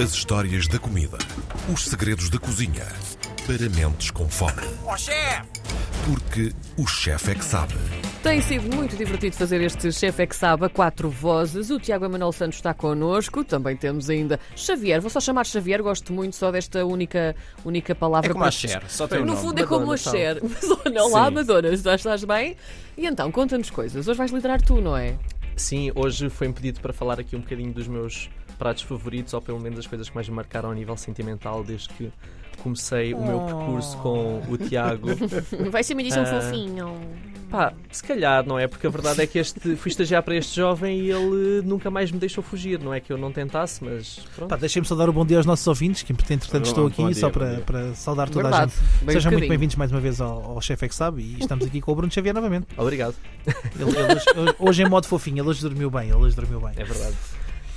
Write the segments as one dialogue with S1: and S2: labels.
S1: As histórias da comida. Os segredos da cozinha. Para mentes com fome.
S2: Ó chefe!
S1: Porque o chefe é que sabe.
S3: Tem sido muito divertido fazer este chefe é que sabe a quatro vozes. O Tiago Emanuel Santos está connosco. Também temos ainda Xavier. Vou só chamar Xavier, gosto muito só desta única, única palavra.
S2: É como a Cher, só tem o
S3: No
S2: nome.
S3: fundo é como Madonna, a Cher. Mas olha, olá,
S2: Sim.
S3: Madonna, já estás bem? E então, conta-nos coisas. Hoje vais liderar tu, não é?
S4: Sim, hoje foi-me pedido para falar aqui um bocadinho dos meus pratos favoritos, ou pelo menos as coisas que mais me marcaram a nível sentimental desde que comecei o meu percurso com o Tiago.
S3: Vai ser uma edição
S4: Ah.
S3: fofinho.
S4: Pá, se calhar, não é? Porque a verdade é que este, fui estagiar para este jovem e ele nunca mais me deixou fugir. Não é que eu não tentasse, mas pronto.
S5: Pá, Deixem-me só dar o bom dia aos nossos ouvintes, que entretanto estou aqui
S2: dia,
S5: só para, para saudar toda a
S3: Verdade.
S5: gente.
S3: Bem
S5: Sejam muito bem-vindos mais uma vez ao, ao Chefe é que Sabe e estamos aqui com o Bruno Xavier novamente.
S4: Obrigado,
S5: Ele, ele hoje, hoje- hoje em modo fofinho, ele hoje dormiu bem, ele hoje dormiu bem.
S4: é verdade.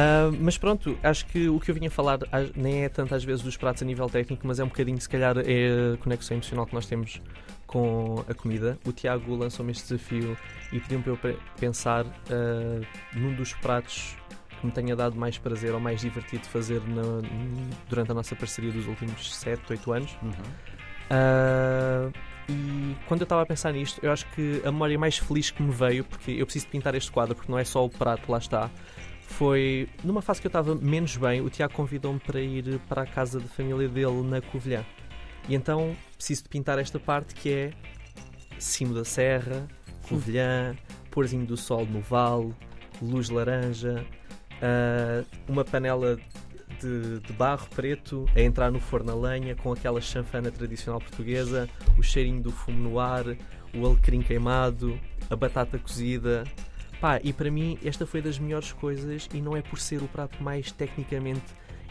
S4: Ah, mas pronto, acho que o que eu vinha falar nem é tanto às vezes dos pratos a nível técnico, mas é um bocadinho, se calhar, é a conexão emocional que nós temos com a comida. O Tiago lançou-me este desafio e pediu-me para eu pe- pensar ah, num dos pratos que me tenha dado mais prazer ou mais divertido fazer na- durante a nossa parceria dos últimos 7, 8 anos.
S2: Uhum.
S4: Ah, e quando eu estava a pensar nisto, eu acho que a memória mais feliz que me veio, porque eu preciso de pintar este quadro, porque não é só o prato, lá está. Foi numa fase que eu estava menos bem, o Tiago convidou-me para ir para a casa de família dele na Covilhã. E então preciso de pintar esta parte que é cimo da serra, Covilhã, porzinho do sol no vale, luz laranja, ah, uma panela de, de barro preto a entrar no forno a lenha com aquela chanfana tradicional portuguesa, o cheirinho do fumo no ar, o alecrim queimado, a batata cozida. Pá, e para mim esta foi das melhores coisas e não é por ser o prato mais tecnicamente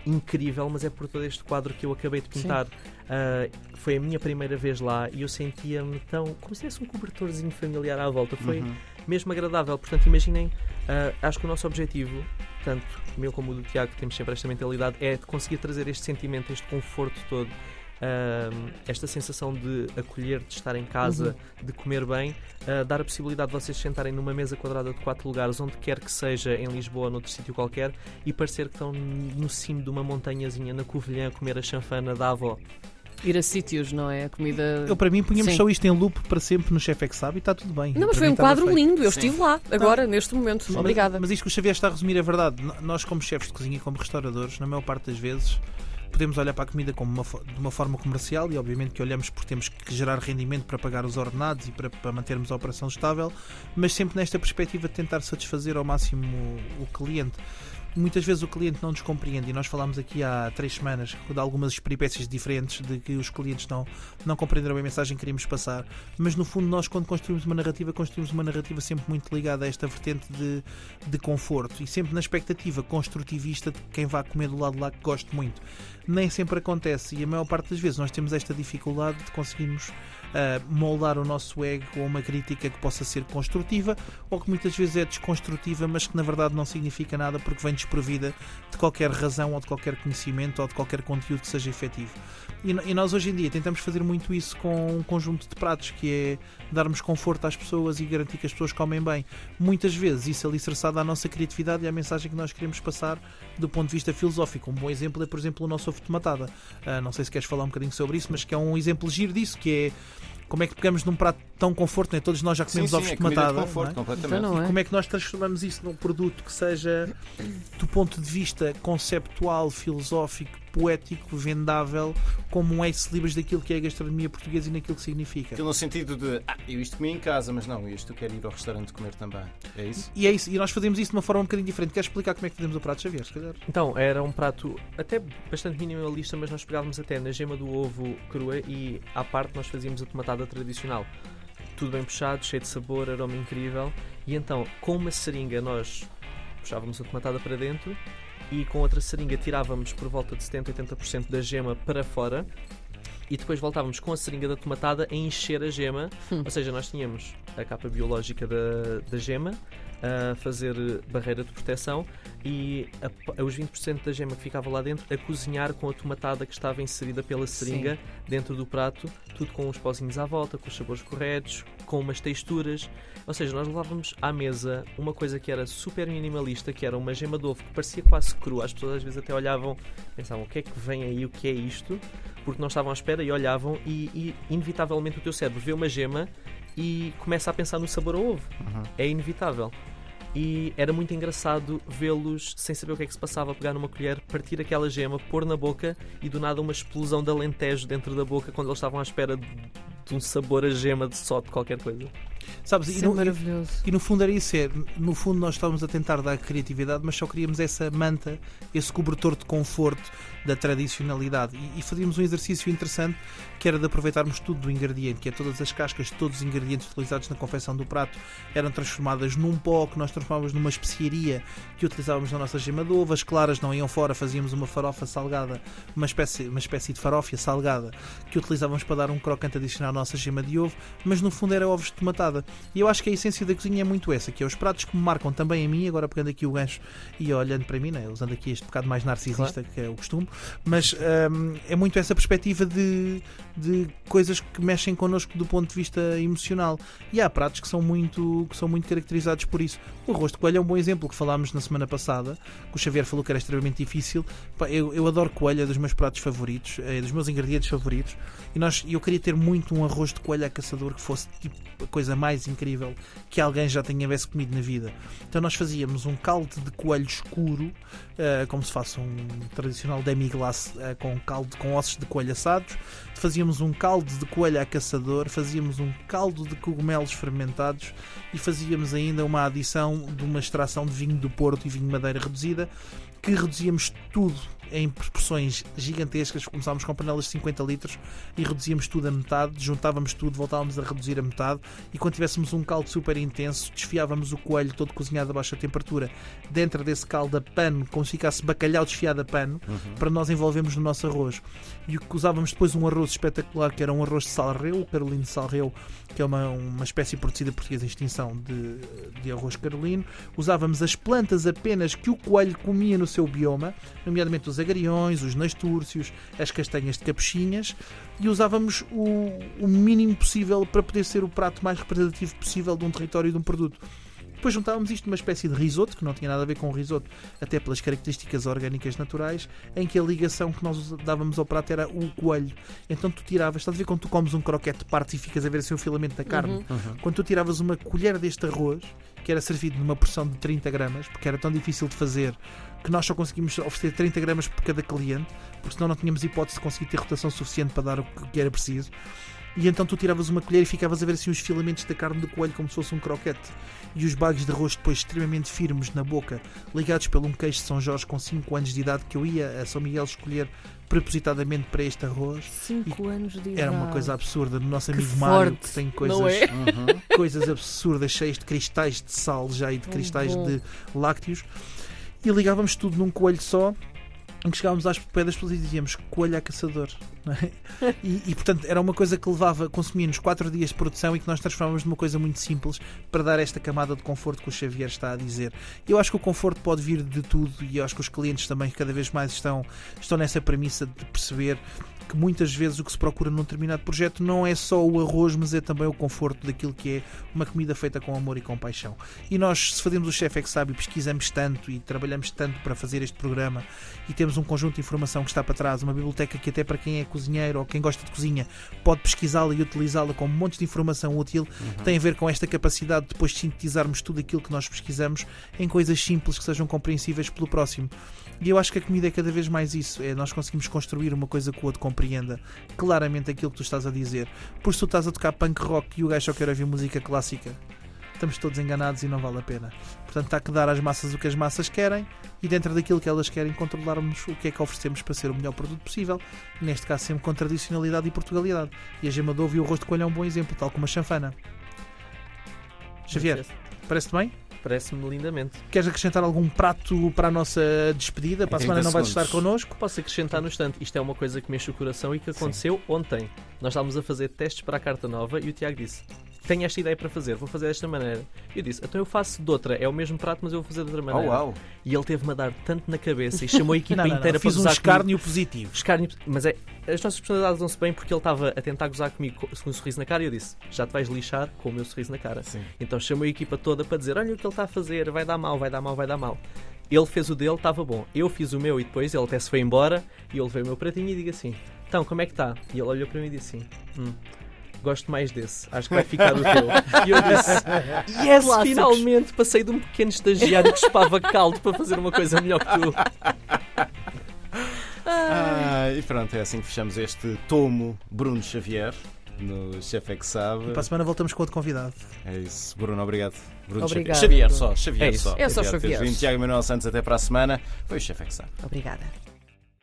S4: incrível, mas é por todo este quadro que eu acabei de pintar. Ah, foi a minha primeira vez lá e eu sentia-me tão. como se tivesse um cobertorzinho familiar à volta. Foi
S2: Uhum.
S4: mesmo agradável. Portanto, imaginem, ah, acho que o nosso objetivo, tanto meu como o do Tiago, que temos sempre esta mentalidade, é de conseguir trazer este sentimento, este conforto todo, esta sensação de acolher, de estar em casa, de comer bem, ah, dar a possibilidade de vocês se sentarem numa mesa quadrada de quatro lugares, onde quer que seja, em Lisboa ou noutro sítio qualquer, e parecer que estão no cimo de uma montanhazinha na Covilhã a comer a chanfana da avó.
S3: Ir a sítios, não é? A comida.
S5: Eu, para mim, punhamos
S3: Sim.
S5: só isto em loop para sempre no Chefe é que Sabe e está tudo bem.
S3: Não, mas
S5: Para
S3: foi um quadro
S5: feito.
S3: lindo. Eu
S2: Sim.
S3: estive lá, agora, neste momento.
S5: Mas-
S3: Obrigada.
S5: Mas isto que o Xavier está a resumir é verdade. Nós, como chefes de cozinha e como restauradores, na maior parte das vezes, podemos olhar para a comida como uma, de uma forma comercial e, obviamente, que olhamos porque temos que gerar rendimento para pagar os ordenados e para, para mantermos a operação estável, mas sempre nesta perspectiva de tentar satisfazer ao máximo o, o cliente. Muitas vezes o cliente não nos compreende e nós falámos aqui há três semanas de algumas peripécias diferentes de que os clientes não, não compreenderam a mensagem que queríamos passar, mas no fundo nós quando construímos uma narrativa, construímos uma narrativa sempre muito ligada a esta vertente de, de conforto e sempre na expectativa construtivista de quem vá comer do lado lá que goste muito. Nem sempre acontece e a maior parte das vezes nós temos esta dificuldade de conseguirmos ah, moldar o nosso ego a uma crítica que possa ser construtiva ou que muitas vezes é desconstrutiva, mas que na verdade não significa nada porque vem desprovida de qualquer razão ou de qualquer conhecimento ou de qualquer conteúdo que seja efetivo. E, e nós hoje em dia tentamos fazer muito isso com um conjunto de pratos, que é darmos conforto às pessoas e garantir que as pessoas comem bem. Muitas vezes isso alicerçado à nossa criatividade e à mensagem que nós queremos passar do ponto de vista filosófico. Um bom exemplo é, por exemplo, o nosso de matada. Ah, não sei se queres falar um bocadinho sobre isso, mas que é um exemplo giro disso, que é como é que pegamos num prato tão conforto, né? todos nós já
S2: Sim,
S5: comemos
S2: sim,
S5: ovos
S2: é
S5: de matada.
S2: de
S5: não
S2: conforto,
S5: é?
S2: completamente.
S3: Então não é?
S5: Como é que nós transformamos isso num produto que seja, do ponto de vista conceptual, filosófico, poético, vendável, como um ex-libris daquilo que é a gastronomia portuguesa e naquilo que significa?
S2: Aquilo no sentido de, ah, eu isto comi em casa, mas não, isto eu quero ir ao restaurante comer também. É isso?
S5: E é isso, e nós fazemos isso de uma forma um bocadinho diferente. Queres explicar como é que fazemos o prato, Xavier? Se calhar?
S4: Então, era um prato até bastante minimalista, mas nós pegávamos até na gema do ovo crua e à parte nós fazíamos a tomatada tradicional. Tudo bem puxado, cheio de sabor, aroma incrível. E então, com uma seringa nós puxávamos a tomatada para dentro e com outra seringa tirávamos por volta de 70, 80% da gema para fora e depois voltávamos com a seringa da tomatada a encher a gema.
S3: Hum.
S4: Ou seja, nós tínhamos a capa biológica da, da gema, a fazer barreira de proteção e a- os 20% da gema que ficava lá dentro a cozinhar com a tomatada que estava inserida pela seringa dentro do prato, tudo com os pozinhos à volta, com os sabores corretos, com umas texturas. Ou seja, nós levávamos à mesa uma coisa que era super minimalista, que era uma gema de ovo que parecia quase crua. As pessoas às vezes até olhavam, pensavam o que é que vem aí, o que é isto, porque não estavam à espera e olhavam e, e inevitavelmente o teu cérebro vê uma gema e começa a pensar no sabor ao ovo. É inevitável. E era muito engraçado vê-los, sem saber o que é que se passava, pegar numa colher, partir aquela gema, pôr na boca e do nada uma explosão de alentejo dentro da boca quando eles estavam à espera de, de um sabor a gema de só de qualquer coisa.
S5: Sabes, e
S3: Isso é
S5: no, e,
S3: maravilhoso.
S5: e no fundo era isso. É, no fundo, nós estávamos a tentar dar criatividade, mas só queríamos essa manta, esse cobertor de conforto da tradicionalidade. E, e fazíamos um exercício interessante que era de aproveitarmos tudo do ingrediente, que é todas as cascas, todos os ingredientes utilizados na confecção do prato eram transformadas num pó que nós transformávamos numa especiaria que utilizávamos na nossa gema de ovo. As claras não iam fora, fazíamos uma farofa salgada, uma espécie, uma espécie de farófia salgada que utilizávamos para dar um crocante adicional nossa gema de ovo, mas no fundo era ovos de tomatada. E eu acho que a essência da cozinha é muito essa, que é os pratos que me marcam também a mim, agora pegando aqui o gancho e olhando para mim, né, usando aqui este bocado mais narcisista que é o costume, mas hum, é muito essa perspectiva de, de coisas que mexem connosco do ponto de vista emocional. E há pratos que são muito, que são muito caracterizados por isso. O arroz de coelho é um bom exemplo que falámos na semana passada, que o Xavier falou que era extremamente difícil. Eu, eu adoro coelho, é dos meus pratos favoritos, é dos meus ingredientes favoritos. E nós, eu queria ter muito um arroz de coelho a caçador que fosse tipo a coisa mais incrível que alguém já tenha tivesse comido na vida. Então nós fazíamos um caldo de coelho escuro, eh, como se faça um tradicional demi-glace eh, com caldo com ossos de coelho assados. Fazíamos um caldo de coelho a caçador, fazíamos um caldo de cogumelos fermentados e fazíamos ainda uma adição de uma extração de vinho do Porto e vinho de madeira reduzida, que reduzíamos tudo em proporções gigantescas. Começámos com panelas de 50 litros e reduzíamos tudo a metade, juntávamos tudo, voltávamos a reduzir a metade e quando tivéssemos um caldo super intenso, desfiávamos o coelho todo cozinhado a baixa temperatura dentro desse caldo a pano, como se ficasse bacalhau desfiado a pano, para nós envolvermos no nosso arroz. E usávamos depois um arroz espetacular, que era um arroz de salreu, o carolino de salreu, que é uma, uma espécie produzida portuguesa em extinção de, de arroz carolino. Usávamos as plantas apenas que o coelho comia no seu bioma, nomeadamente os agariões, os nastúrcios, as castanhas de capuchinhas, e usávamos o, o mínimo possível para poder ser o prato mais representativo possível de um território e de um produto. Depois juntávamos isto numa espécie de risoto, que não tinha nada a ver com o risoto, até pelas características orgânicas naturais, em que a ligação que nós dávamos ao prato era o coelho. Então tu tiravas, estás a ver quando tu comes um croquete de parte e ficas a ver assim o filamento da carne? Quando tu tiravas uma colher deste arroz, que era servido numa porção de 30 gramas, porque era tão difícil de fazer que nós só conseguimos oferecer 30 gramas por cada cliente, porque senão não tínhamos hipótese de conseguir ter rotação suficiente para dar o que era preciso. E então tu tiravas uma colher e ficavas a ver assim os filamentos da carne do coelho como se fosse um croquete. E os bagos de arroz depois extremamente firmes na boca, ligados pelo um queijo de São Jorge com 5 anos de idade que eu ia a São Miguel escolher propositadamente para este arroz.
S3: Cinco anos de idade.
S5: Era uma coisa absurda. No nosso
S3: Que
S5: amigo Mário,
S3: forte,
S5: que tem coisas,
S3: é?
S5: coisas absurdas, cheias de cristais de sal já e de cristais de lácteos. E ligávamos tudo num coelho só, em que chegávamos às pé das pessoas e dizíamos coelho a caçador. não é? E, e, portanto era uma coisa que levava, consumia-nos 4 dias de produção e que nós transformávamos numa coisa muito simples para dar esta camada de conforto que o Xavier está a dizer. Eu acho que o conforto pode vir de tudo e eu acho que os clientes também cada vez mais estão, estão nessa premissa de perceber que muitas vezes o que se procura num determinado projeto não é só o arroz, mas é também o conforto daquilo que é uma comida feita com amor e com paixão. E nós, se fazemos o chefe é que sabe, e pesquisamos tanto e trabalhamos tanto para fazer este programa e temos um conjunto de informação que está para trás, uma biblioteca que até para quem é cozinheiro ou quem gosta de cozinha pode pesquisá-la e utilizá-la como montes de informação útil, tem a ver com esta capacidade de depois sintetizarmos tudo aquilo que nós pesquisamos em coisas simples que sejam compreensíveis pelo próximo. E eu acho que a comida é cada vez mais isso. É nós conseguimos construir uma coisa que o outro compreenda claramente aquilo que tu estás a dizer. Por se tu estás a tocar punk rock e o gajo só quer ouvir música clássica, estamos todos enganados e não vale a pena. Portanto, há que dar às massas o que as massas querem e dentro daquilo que elas querem controlarmos o que é que oferecemos para ser o melhor produto possível. Neste caso, sempre com tradicionalidade e portugalidade. E a gema de ovo e o arroz de coelho é um bom exemplo, tal como a chanfana. Xavier, parece-te bem?
S4: Parece-me lindamente.
S5: Queres acrescentar algum prato para a nossa despedida? Para a
S2: Em
S5: semana
S2: 30
S5: não vais estar connosco?
S4: Posso acrescentar no instante, isto é uma coisa que mexe o coração e que aconteceu ontem. Nós estávamos a fazer testes para a carta nova e o Tiago disse: tenho esta ideia para fazer, vou fazer desta maneira. E eu disse, então eu faço de outra, é o mesmo prato, mas eu vou fazer de outra
S2: Oh,
S4: maneira.
S2: uau.
S4: E ele teve-me a dar tanto na cabeça e chamou a equipa
S5: Não, não,
S4: inteira
S5: não.
S4: para
S5: Fiz um
S4: gozar comigo.
S5: escárnio positivo.
S4: Escárnio, mas é, as nossas personalidades dão-se bem porque ele estava a tentar gozar comigo co- com um sorriso na cara e eu disse: Já te vais lixar com o meu sorriso na cara.
S2: Sim.
S4: Então chamou a equipa toda para dizer: Olha o que ele está a fazer, vai dar mal, vai dar mal, vai dar mal. Ele fez o dele, estava bom. Eu fiz o meu e depois ele até se foi embora e eu levei o meu pratinho e digo assim: Então, como é que está? E ele olhou para mim e disse assim: "Hum, Gosto mais desse, acho que vai ficar o teu. E eu disse: Yes,
S3: Clássicos.
S4: finalmente passei de um pequeno estagiário que espava caldo para fazer uma coisa melhor que tu.
S2: Ah, e pronto, é assim que fechamos este tomo Bruno Xavier no Chef é que sabe.
S5: Para a semana voltamos com outro convidado.
S2: É isso, Bruno, obrigado. Bruno
S3: Obrigada,
S2: Xavier. Xavier só, Xavier
S4: É
S2: só.
S3: É só
S2: Obrigado
S3: Xavier.
S2: vindo. Tiago Manuel Santos, até para a semana. Foi o Chef é que sabe.
S3: Obrigada.